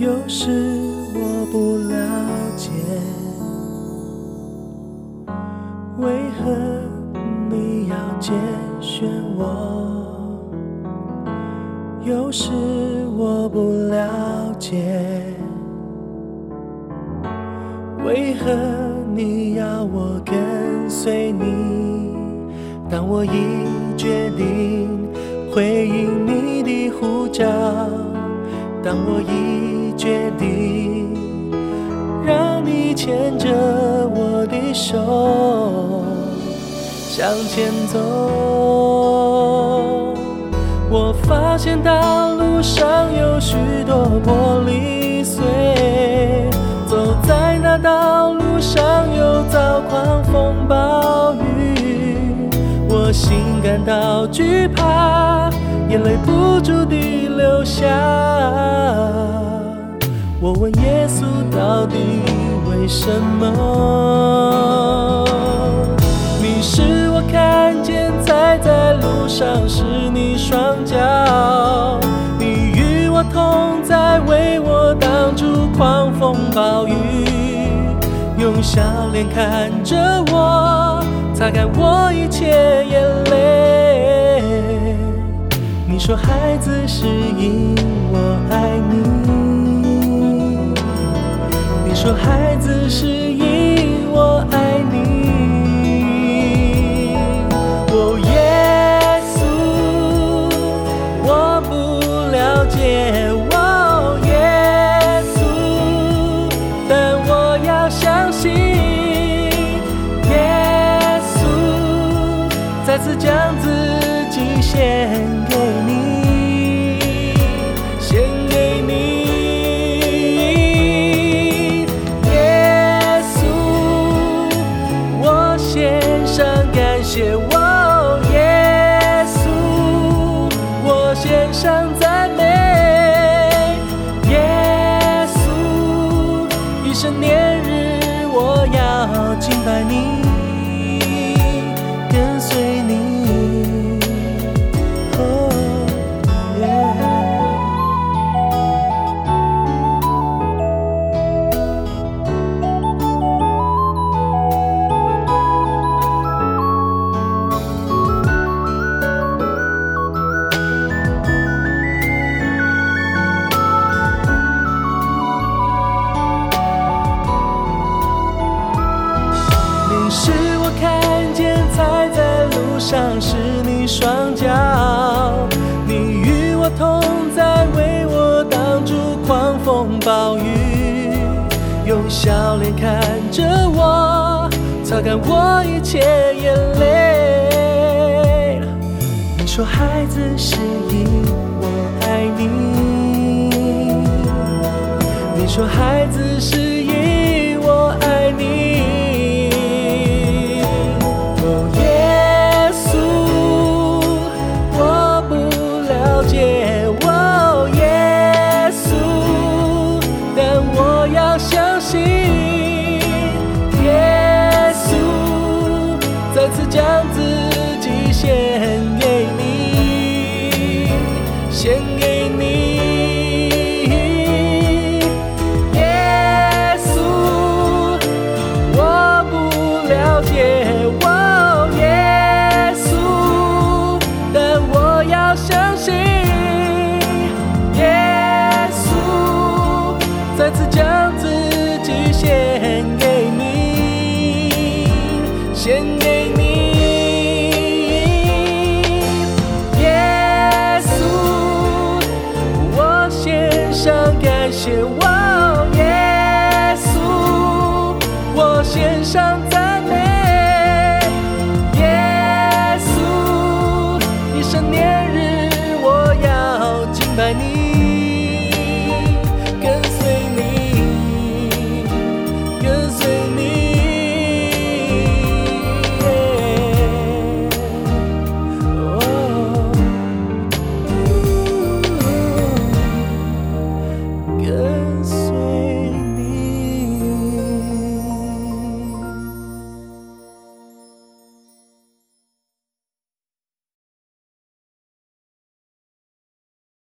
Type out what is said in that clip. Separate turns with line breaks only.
有时我不了解，为何你要拣选我？有时我不了解，为何你要我跟随你？当我已决定回应你的呼召，当我已决定让你牵着我的手向前走，我发现道路上有许多玻璃碎，走在那道路上又遭狂风暴雨，我心感到惧怕，眼泪不住地流下。我问耶稣到底为什么？你使我看见踩在路上是你双脚，你与我同在，为我挡住狂风暴雨，用笑脸看着我，擦干我一切眼泪。你说孩子是因我爱，你说孩子是谢，我，耶稣，我献上赞美，耶稣，一生年日我要敬拜你，与我同在，为我挡住狂风暴雨，用笑脸看着我，擦干我一切眼泪。你说孩子是因我爱你，你说孩子是将自己献给你，献给献上赞美，耶稣，一生年日我要敬拜你。